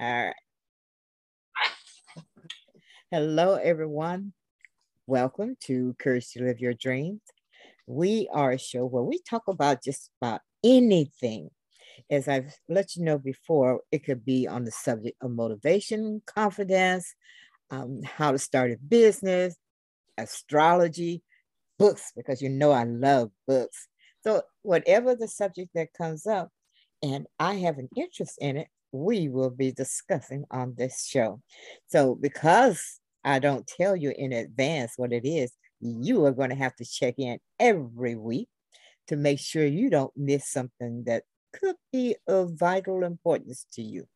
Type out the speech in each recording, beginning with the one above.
All right. Hello, everyone. Welcome to Courage to Live Your Dreams. We are a show where we talk about just about anything. As I've let you know before, it could be on the subject of motivation, confidence, um, how to start a business, astrology, books, because you know I love books. So, whatever the subject that comes up, and I have an interest in it, we will be discussing on this show. So, because I don't tell you in advance what it is, you are going to have to check in every week to make sure you don't miss something that could be of vital importance to you.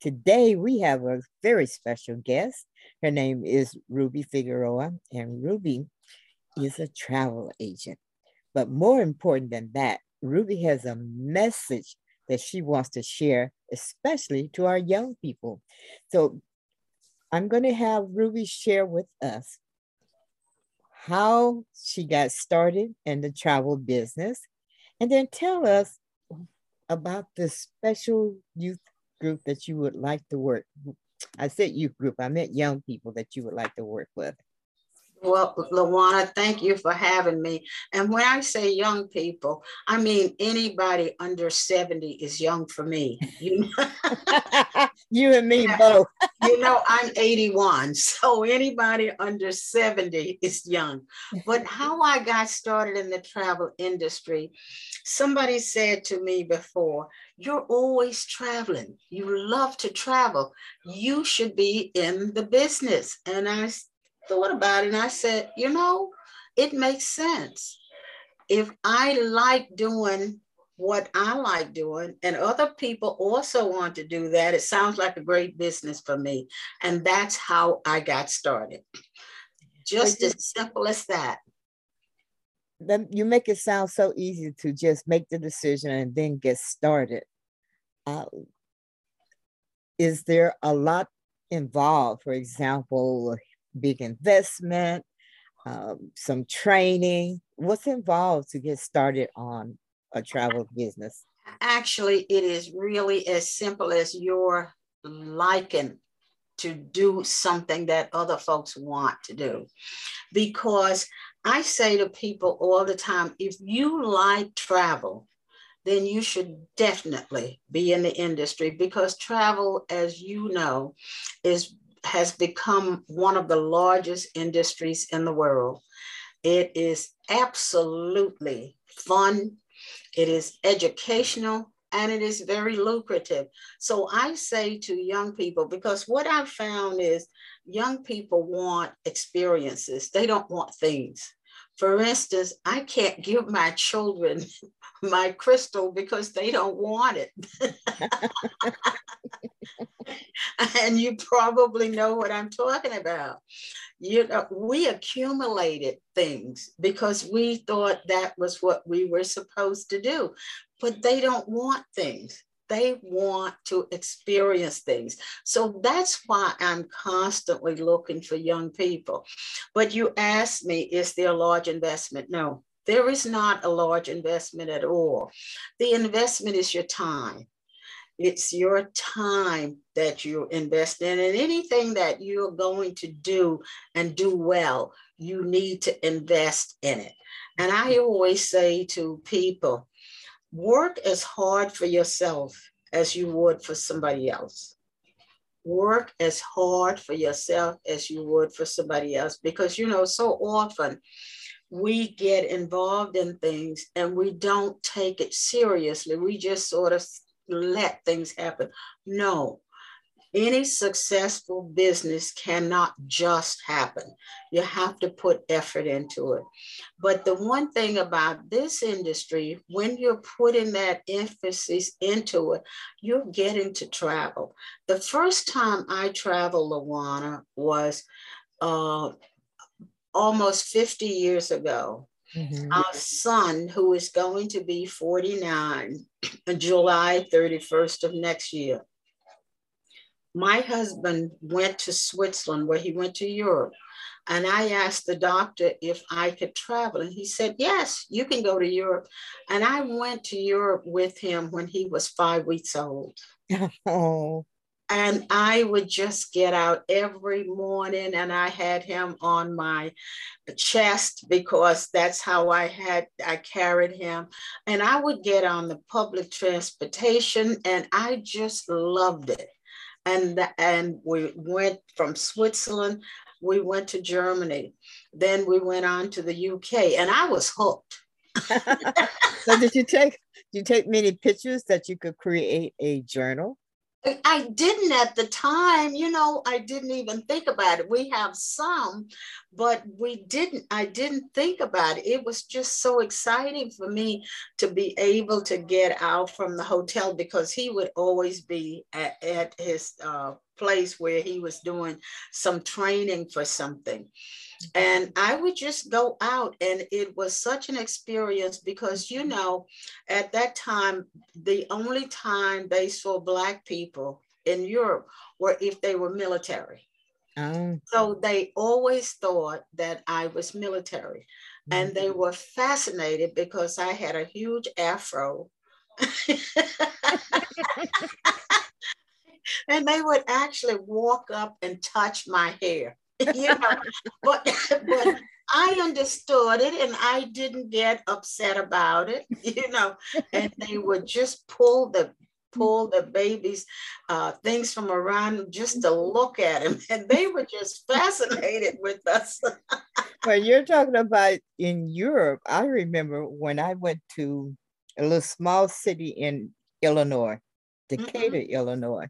Today, we have a very special guest. Her name is Ruby Figueroa, and Ruby is a travel agent. But more important than that, Ruby has a message that she wants to share, especially to our young people. So I'm going to have Ruby share with us how she got started in the travel business and then tell us about the special youth group that you would like to work. I said youth group, I meant young people that you would like to work with. Well, Lawanna, thank you for having me. And when I say young people, I mean anybody under 70 is young for me. You, know? you and me both. you know, I'm 81, so anybody under 70 is young. But how I got started in the travel industry, somebody said to me before, You're always traveling. You love to travel. You should be in the business. And I thought about it and I said, you know, it makes sense. If I like doing what I like doing and other people also want to do that, it sounds like a great business for me. And that's how I got started. Just as simple as that. Then you make it sound so easy to just make the decision and then get started. Uh, is there a lot involved? For example, big investment, um, some training? What's involved to get started on a travel business? Actually, it is really as simple as your liking to do something that other folks want to do. Because I say to people all the time if you like travel, then you should definitely be in the industry because travel, as you know, is has become one of the largest industries in the world. It is absolutely fun, it is educational, and it is very lucrative. So I say to young people, because what I've found is young people want experiences, they don't want things. For instance, I can't give my children my crystal because they don't want it. and you probably know what I'm talking about. You know, we accumulated things because we thought that was what we were supposed to do, but they don't want things. They want to experience things. So that's why I'm constantly looking for young people. But you asked me, is there a large investment? No, there is not a large investment at all. The investment is your time. It's your time that you invest in, and anything that you're going to do and do well, you need to invest in it. And I always say to people, work as hard for yourself as you would for somebody else. Work as hard for yourself as you would for somebody else because, you know, so often we get involved in things and we don't take it seriously. We just sort of let things happen. No, any successful business cannot just happen. You have to put effort into it. But the one thing about this industry, when you're putting that emphasis into it, you're getting to travel. The first time I traveled Lawanna was uh, almost 50 years ago. Mm-hmm. Our son, who is going to be 49, July 31st of next year. My husband went to Switzerland, where he went to Europe. And I asked the doctor if I could travel. And he said, Yes, you can go to Europe. And I went to Europe with him when he was five weeks old. Oh. and I would just get out every morning and I had him on my chest because that's how I had I carried him and I would get on the public transportation and I just loved it and and we went from Switzerland we went to Germany then we went on to the UK and I was hooked. So did you take did you take many pictures that you could create a journal I didn't at the time, you know, I didn't even think about it. We have some, but we didn't, I didn't think about it. It was just so exciting for me to be able to get out from the hotel because he would always be at, at his uh, place where he was doing some training for something. And I would just go out, and it was such an experience because, you know, at that time, the only time they saw Black people in Europe were if they were military. Oh. So they always thought that I was military. Mm-hmm. And they were fascinated because I had a huge afro. and they would actually walk up and touch my hair. you know, but but I understood it and I didn't get upset about it, you know, and they would just pull the pull the baby's uh, things from around just to look at him and they were just fascinated with us. when you're talking about in Europe, I remember when I went to a little small city in Illinois, Decatur, mm-hmm. Illinois,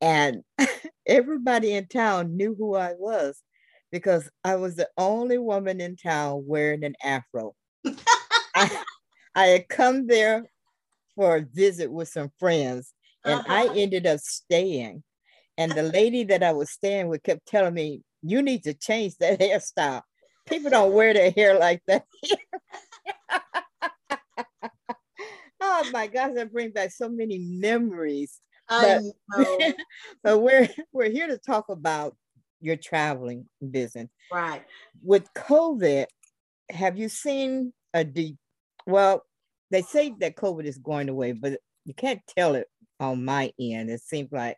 and everybody in town knew who I was because I was the only woman in town wearing an afro. I, I, had come there for a visit with some friends and uh-huh. I ended up staying. And the lady that I was staying with kept telling me, You need to change that hairstyle. People don't wear their hair like that. oh my gosh, that brings back so many memories but, but we're we're here to talk about your traveling business. Right. With COVID, have you seen a deep well, they say that COVID is going away, but you can't tell it on my end. It seems like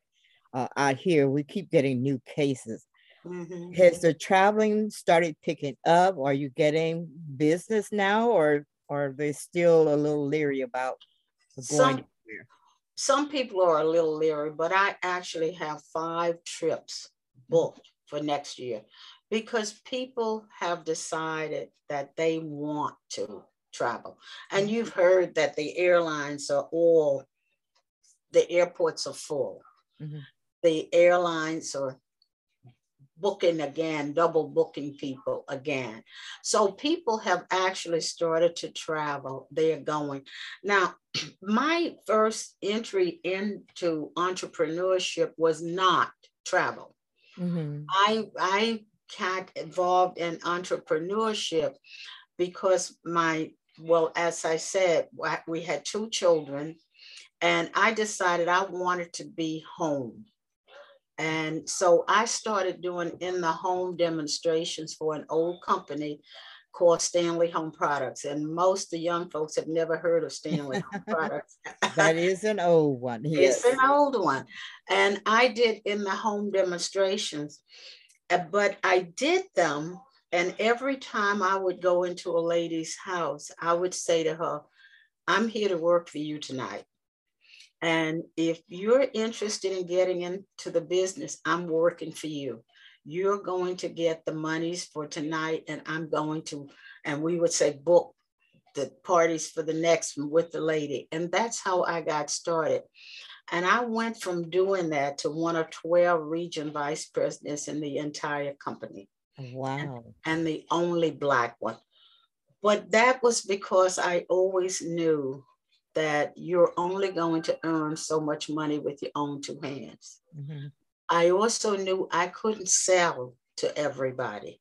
uh, out here we keep getting new cases. Mm-hmm. Has the traveling started picking up? Are you getting business now, or, or are they still a little leery about going? Some, some people are a little leery, but I actually have five trips booked for next year because people have decided that they want to travel. And you've heard that the airlines are all, the airports are full. Mm-hmm. The airlines are booking again, double booking people again. So people have actually started to travel. They are going. Now, my first entry into entrepreneurship was not travel. Mm-hmm. I I got involved in entrepreneurship because my well, as I said, we had two children, and I decided I wanted to be home. And so I started doing in the home demonstrations for an old company called Stanley Home Products. And most of the young folks have never heard of Stanley Home Products. that is an old one. Yes. It's an old one. And I did in the home demonstrations, uh, but I did them. And every time I would go into a lady's house, I would say to her, I'm here to work for you tonight. And if you're interested in getting into the business, I'm working for you. You're going to get the monies for tonight, and I'm going to, and we would say, book the parties for the next one with the lady. And that's how I got started. And I went from doing that to one of 12 region vice presidents in the entire company. Wow. And, and the only Black one. But that was because I always knew that you're only going to earn so much money with your own two hands. Mm-hmm. I also knew I couldn't sell to everybody.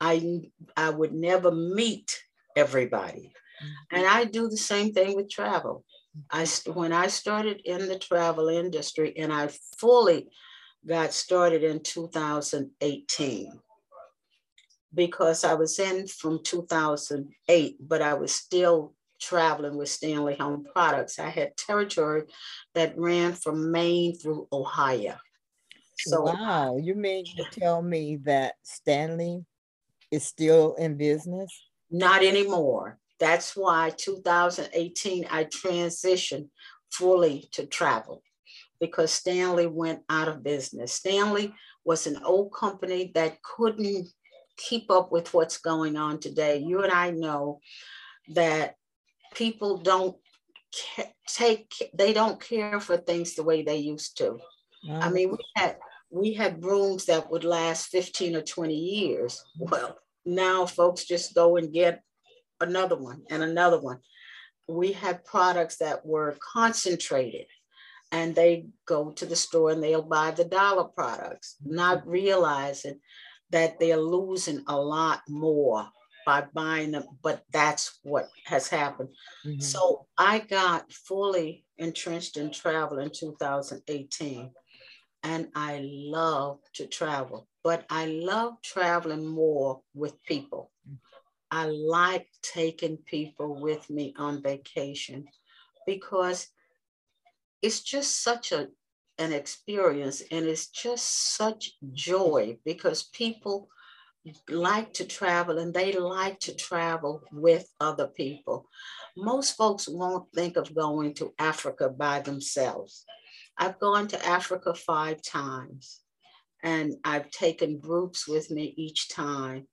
I, I would never meet everybody. Mm-hmm. And I do the same thing with travel. I when I started in the travel industry and I fully got started in 2018 because I was in from 2008, but I was still traveling with Stanley Home Products. I had territory that ran from Maine through Ohio. So wow, you mean to tell me that Stanley is still in business? Not anymore. That's why 2018 I transitioned fully to travel because Stanley went out of business. Stanley was an old company that couldn't keep up with what's going on today. You and I know that people don't take they don't care for things the way they used to. I mean, we had we had brooms that would last 15 or 20 years. Well, now folks just go and get another one and another one. We had products that were concentrated and they go to the store and they'll buy the dollar products, not realizing that they're losing a lot more by buying them, but that's what has happened. Mm-hmm. So I got fully entrenched in travel in 2018 and I love to travel, but I love traveling more with people. I like taking people with me on vacation because it's just such a an experience and it's just such joy because people like to travel and they like to travel with other people. Most folks won't think of going to Africa by themselves. I've gone to Africa five times and I've taken groups with me each time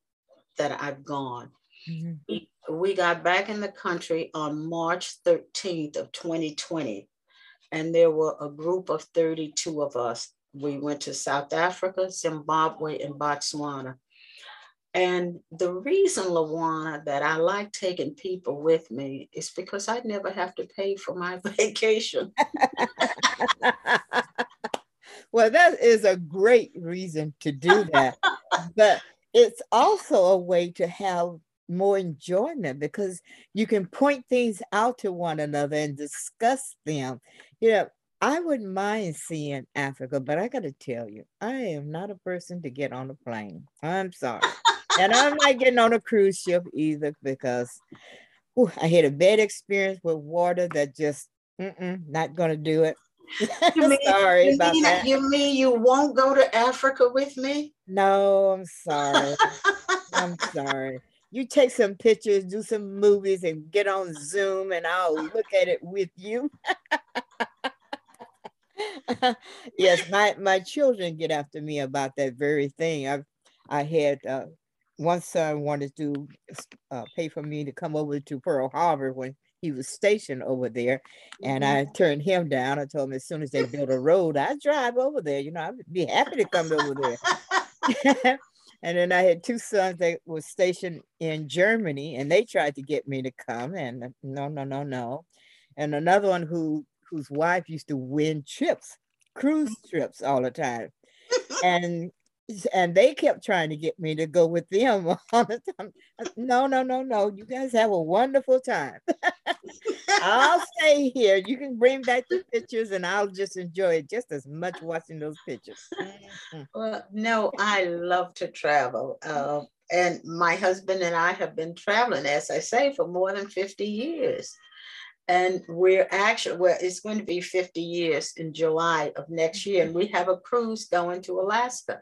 that I've gone. Mm-hmm. We got back in the country on March 13th of 2020 and there were a group of 32 of us. We went to South Africa, Zimbabwe, and Botswana. And the reason, Lawanna, that I like taking people with me is because I never have to pay for my vacation. well, that is a great reason to do that. but it's also a way to have more enjoyment because you can point things out to one another and discuss them. You know, I wouldn't mind seeing Africa, but I got to tell you, I am not a person to get on a plane. I'm sorry. And I'm not getting on a cruise ship either because whew, I had a bad experience with water that just, not going to do it. You mean, sorry you about mean, that. You mean you won't go to Africa with me? No, I'm sorry. I'm sorry you take some pictures, do some movies, and get on Zoom, and I'll look at it with you. yes, my my children get after me about that very thing. I've I had uh, one son wanted to uh, pay for me to come over to Pearl Harbor when he was stationed over there, and I mm-hmm. turned him down. I told him as soon as they build a road, I'd drive over there. You know, I'd be happy to come over there. And then I had two sons that were stationed in Germany, and they tried to get me to come, and uh, no, no, no, no. And another one who whose wife used to win trips, cruise trips all the time, and and they kept trying to get me to go with them all the time. No, no, no, no. You guys have a wonderful time. I'll stay here. You can bring back the pictures and I'll just enjoy it just as much watching those pictures. Mm-hmm. Well, no, I love to travel. Uh, and my husband and I have been traveling, as I say, for more than 50 years. And we're actually, well, it's going to be 50 years in July of next year. And we have a cruise going to Alaska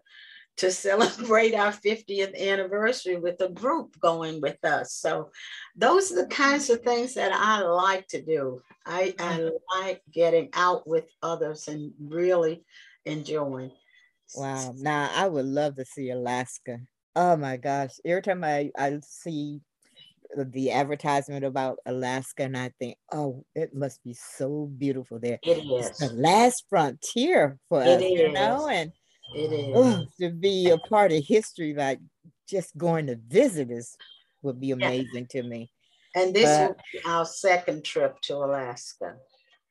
to celebrate our 50th anniversary with a group going with us. So those are the kinds of things that I like to do. I, I mm-hmm. like getting out with others and really enjoying. Wow. Now I would love to see Alaska. Oh my gosh. Every time I, I see the advertisement about Alaska and I think, oh, it must be so beautiful there. It is. It's the last frontier for it us, is. you know, and it is. Oh, to be a part of history, like just going to visit is would be amazing yeah. to me. And this but, will be our second trip to Alaska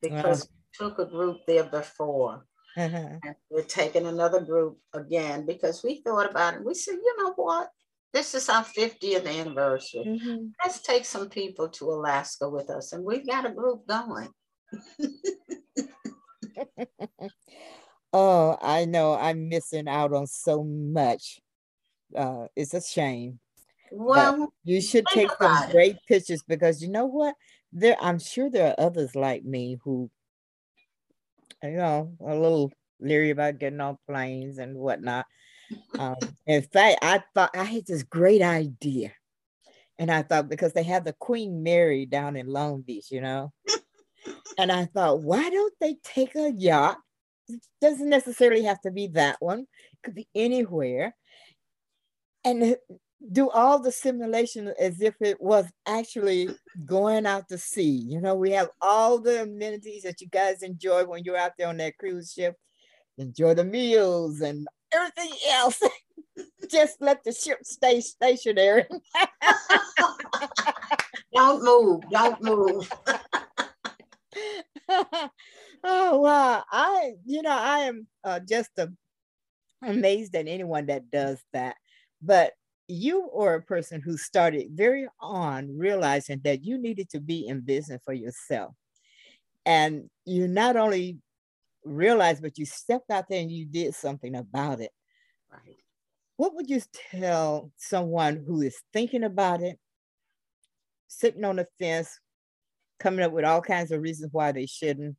because we took a group there before. Uh-huh. And we're taking another group again because we thought about it. We said, you know what? This is our 50th anniversary. Mm-hmm. Let's take some people to Alaska with us. And we've got a group going. Oh, I know I'm missing out on so much. Uh, it's a shame. Well, but you should take some great pictures because you know what? there I'm sure there are others like me who you know a little leery about getting on planes and whatnot. Um, in fact, I thought I had this great idea. And I thought because they have the Queen Mary down in Long Beach, you know. and I thought, why don't they take a yacht? It doesn't necessarily have to be that one, it could be anywhere. And do all the simulation as if it was actually going out to sea. You know, we have all the amenities that you guys enjoy when you're out there on that cruise ship. Enjoy the meals and everything else. Just let the ship stay stationary. don't move. Don't move. oh wow! I, you know, I am uh, just a, amazed at anyone that does that. But you are a person who started very on realizing that you needed to be in business for yourself. And you not only realized, but you stepped out there and you did something about it. Right. What would you tell someone who is thinking about it, sitting on the fence, coming up with all kinds of reasons why they shouldn't,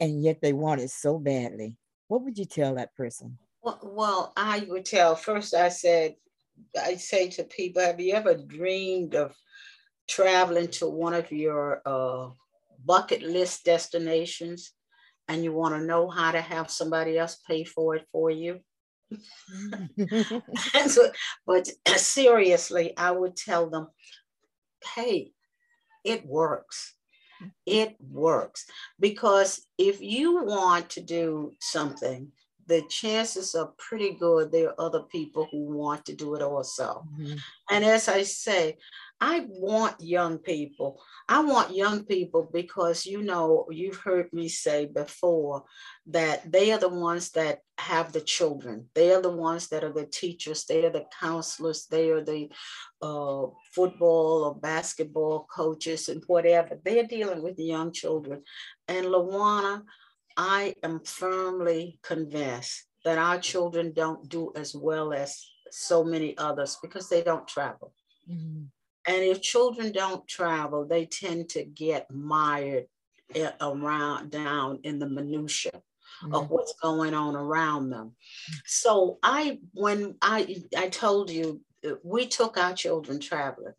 and yet they want it so badly? What would you tell that person? Well, well, I would tell first, I said, I say to people, have you ever dreamed of traveling to one of your uh, bucket list destinations and you want to know how to have somebody else pay for it for you? so, but seriously, I would tell them, hey, it works. It works because if you want to do something the chances are pretty good there are other people who want to do it also. Mm-hmm. And as I say, I want young people. I want young people because you know, you've heard me say before that they are the ones that have the children. They are the ones that are the teachers. They are the counselors. They are the uh, football or basketball coaches and whatever. They're dealing with the young children. And Lawanna, I am firmly convinced that our children don't do as well as so many others because they don't travel. Mm-hmm. And if children don't travel, they tend to get mired around down in the minutia mm-hmm. of what's going on around them. So I when I I told you we took our children traveling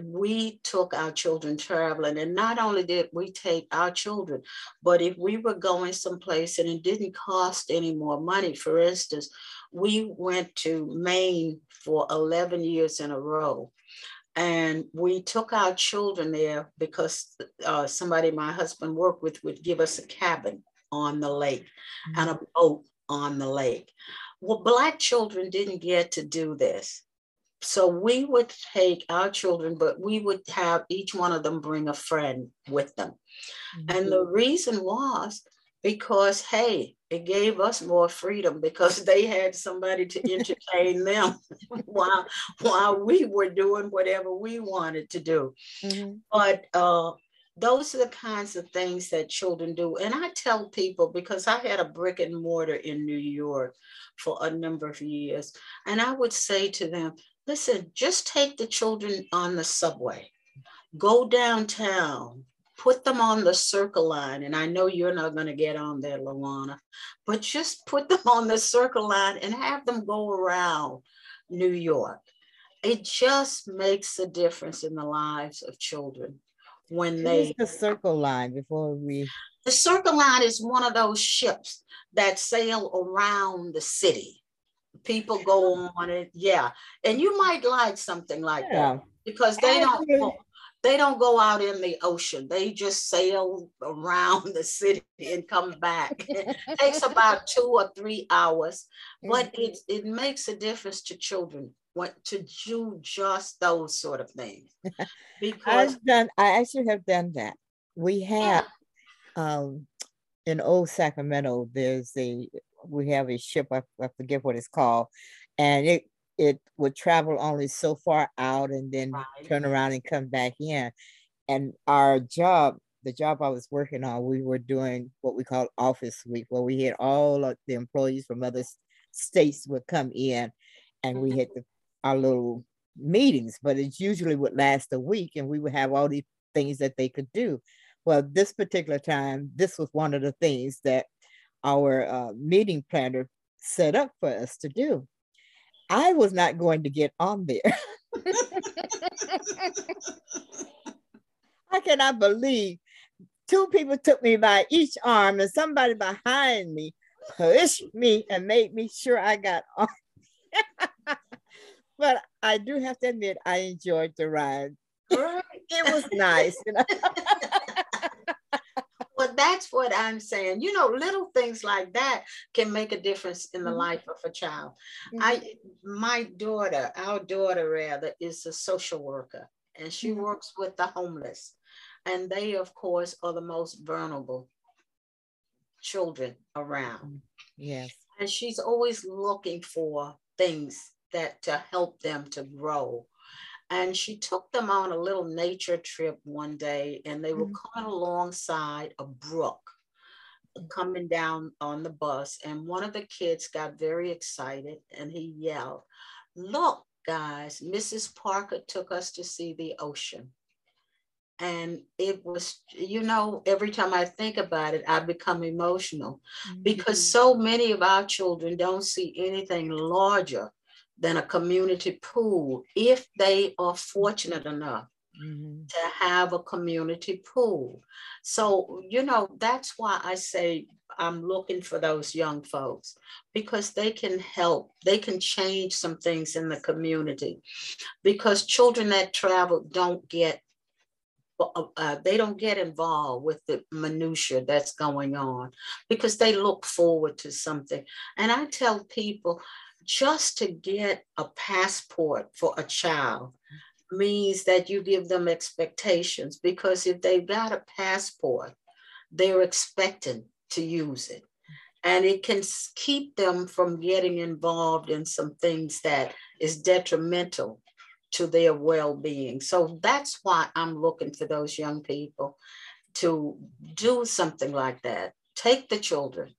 we took our children traveling and not only did we take our children but if we were going someplace and it didn't cost any more money for instance we went to maine for 11 years in a row and we took our children there because uh, somebody my husband worked with would give us a cabin on the lake mm-hmm. and a boat on the lake well black children didn't get to do this so we would take our children, but we would have each one of them bring a friend with them. Mm-hmm. And the reason was because, hey, it gave us more freedom because they had somebody to entertain them while, while we were doing whatever we wanted to do. Mm-hmm. But uh, those are the kinds of things that children do. And I tell people because I had a brick and mortar in New York for a number of years, and I would say to them, Listen, just take the children on the subway, go downtown, put them on the circle line. And I know you're not going to get on there, Lawanna, but just put them on the circle line and have them go around New York. It just makes a difference in the lives of children when they. the circle line before we? The circle line is one of those ships that sail around the city people go on it yeah and you might like something like yeah. that because they don't go, they don't go out in the ocean. They just sail around the city and come back. It takes about two or three hours but mm-hmm. it, it makes a difference to children want to do just those sort of things. Because I've done I actually have done that. We have um in old Sacramento there's a we have a ship, I, I forget what it's called, and it it would travel only so far out and then right. turn around and come back in. And our job, the job I was working on, we were doing what we call office week, where we had all of the employees from other states would come in and we had the, our little meetings, but it usually would last a week and we would have all these things that they could do. Well, this particular time, this was one of the things that our uh, meeting planner set up for us to do. I was not going to get on there. I cannot believe two people took me by each arm and somebody behind me pushed me and made me sure I got on. but I do have to admit, I enjoyed the ride. it was nice. You know? that's what I'm saying. You know, little things like that can make a difference in the mm-hmm. life of a child. Mm-hmm. I, my daughter, our daughter rather, is a social worker, and she mm-hmm. works with the homeless, and they, of course, are the most vulnerable children around. Mm, yes, and she's always looking for things that to help them to grow and she took them on a little nature trip one day, and they were mm-hmm. coming alongside a brook coming down on the bus. And one of the kids got very excited and he yelled, Look, guys, Mrs. Parker took us to see the ocean. And it was, you know, every time I think about it, I become emotional mm-hmm. because so many of our children don't see anything larger than a community pool if they are fortunate enough mm-hmm. to have a community pool. So, you know, that's why I say I'm looking for those young folks because they can help, they can change some things in the community because children that travel don't get uh, uh they don't get involved with the minutia that's going on because they look forward to something. And I tell people, just to get a passport for a child means that you give them expectations because if they've got a passport, they're expecting to use it. And it can keep them from getting involved in some things that is detrimental to their well-being. So that's why I'm looking for those young people to do something like that. Take the children.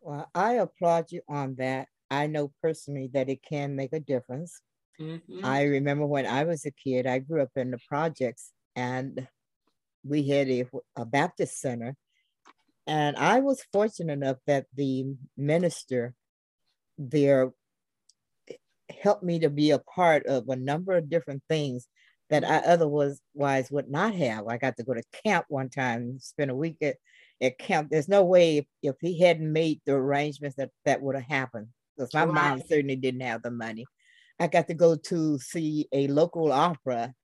Well, I applaud you on that. I know personally that it can make a difference. Mm-hmm. I remember when I was a kid, I grew up in the projects and we had a, a Baptist center. And I was fortunate enough that the minister there helped me to be a part of a number of different things that I otherwise would not have. I got to go to camp one time, spend a week at, at camp. There's no way if, if he hadn't made the arrangements that that would have happened because my right. mom certainly didn't have the money. I got to go to see a local opera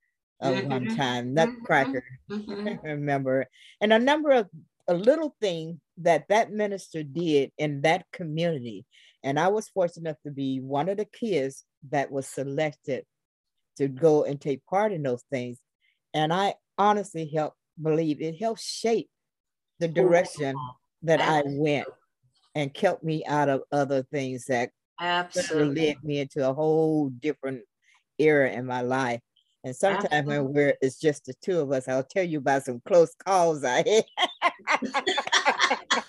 uh, mm-hmm. one time, Nutcracker, mm-hmm. mm-hmm. remember, and a number of a little thing that that minister did in that community. And I was fortunate enough to be one of the kids that was selected to go and take part in those things. And I honestly help believe it helped shape the direction that I went and kept me out of other things that absolutely led me into a whole different era in my life. And sometimes when we're it's just the two of us, I'll tell you about some close calls I had.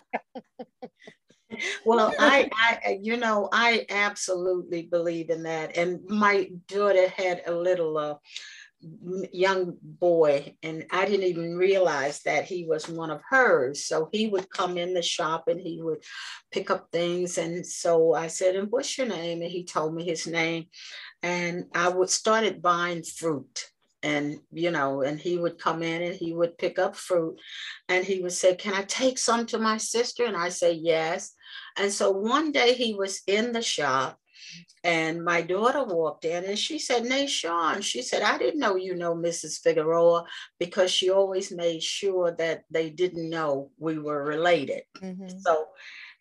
well, I, I, you know, I absolutely believe in that. And my daughter had a little uh, young boy and i didn't even realize that he was one of hers. So he would come in the shop and he would pick up things. And so i said and what's your name? And he told me his name. And i would started buying fruit. And you know and he would come in and he would pick up fruit. And he would say can i take some to my sister? And i say yes. And so one day he was in the shop and my daughter walked in and she said, Nay, Sean, she said, I didn't know you know Mrs. Figueroa because she always made sure that they didn't know we were related. Mm-hmm. So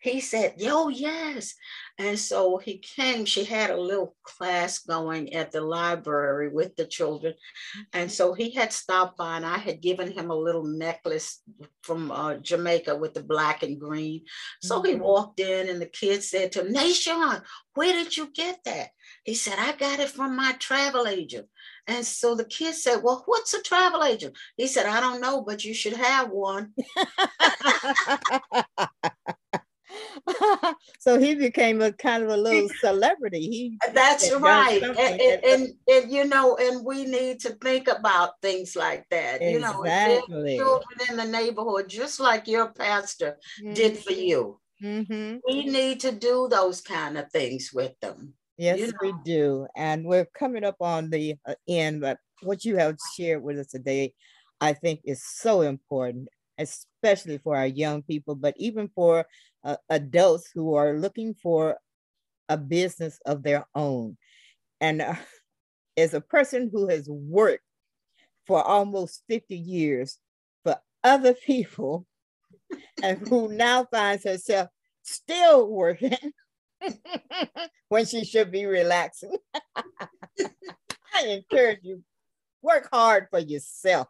he said, Yo, yes. And so he came. She had a little class going at the library with the children. And so he had stopped by, and I had given him a little necklace from uh, Jamaica with the black and green. So he mm-hmm. walked in, and the kids said to him, Nation, where did you get that? He said, I got it from my travel agent. And so the kid said, Well, what's a travel agent? He said, I don't know, but you should have one. so he became a kind of a little celebrity. He that's right, and, and, and, and, you know, and we need to think about things like that. Exactly. You know, children in the neighborhood, just like your pastor mm-hmm. did for you. Mm-hmm. We need to do those kind of things with them. Yes, you know? we do, and we're coming up on the uh, end. But what you have shared with us today, I think, is so important especially for our young people, but even for uh, adults who are looking for a business of their own. And uh, as a person who has worked for almost 50 years for other people and who now finds herself still working when she should be relaxing, I encourage you work hard for yourself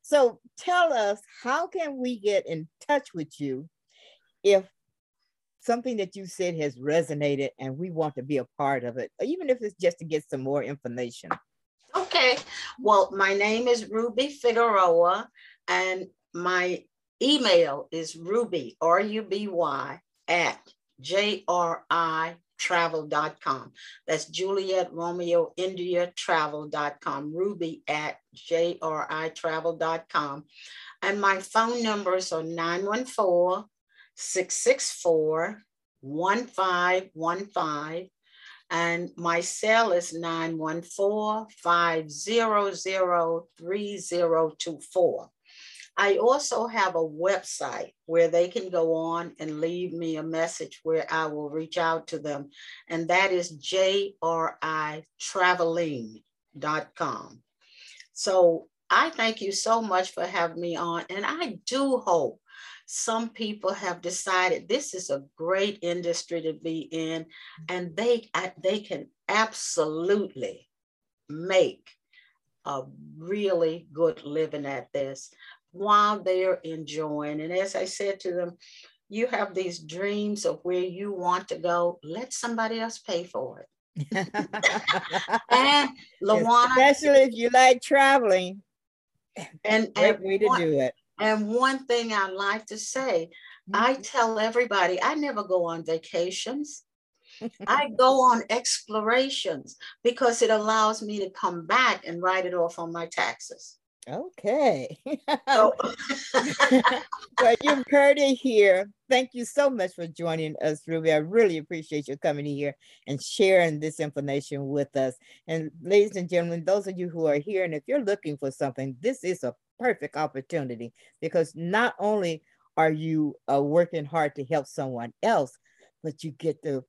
so tell us, how can we get in touch with you if something that you said has resonated and we want to be a part of it, even if it's just to get some more information? Okay. Well, my name is Ruby Figueroa, and my email is ruby, R U B Y, at J R I travel.com. That's Juliet Romeo India travel.com, ruby at jritravel.com. And my phone numbers are 914 664 1515. And my cell is 914 500 3024. I also have a website where they can go on and leave me a message where I will reach out to them. And that is jritraveling.com. So I thank you so much for having me on. And I do hope some people have decided this is a great industry to be in mm-hmm. and they, they can absolutely make a really good living at this while they're enjoying. And as I said to them, you have these dreams of where you want to go, let somebody else pay for it. and Lawanna, especially if you like traveling, and and way to do it. And one thing I like to say, mm-hmm. I tell everybody, I never go on vacations. I go on explorations because it allows me to come back and write it off on my taxes. Okay. Oh. well, you've heard it here. Thank you so much for joining us, Ruby. I really appreciate you coming here and sharing this information with us. And ladies and gentlemen, those of you who are here, and if you're looking for something, this is a perfect opportunity because not only are you uh, working hard to help someone else, but you get to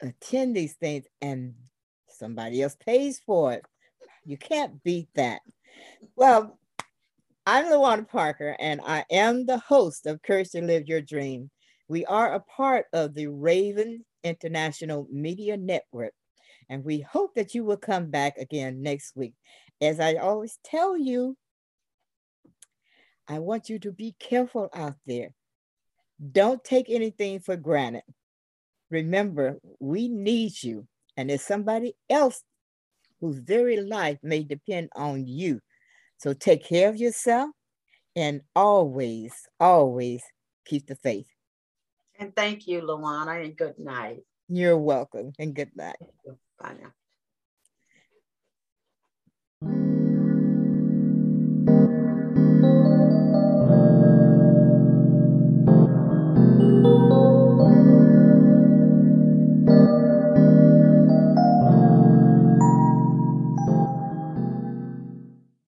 attend these things and somebody else pays for it. You can't beat that. Well, I'm Lawanna Parker, and I am the host of Courage to Live Your Dream. We are a part of the Raven International Media Network, and we hope that you will come back again next week. As I always tell you, I want you to be careful out there. Don't take anything for granted. Remember, we need you, and there's somebody else whose very life may depend on you so take care of yourself and always, always keep the faith. And thank you, Lawanna, and good night. You're welcome, and good night. Bye now.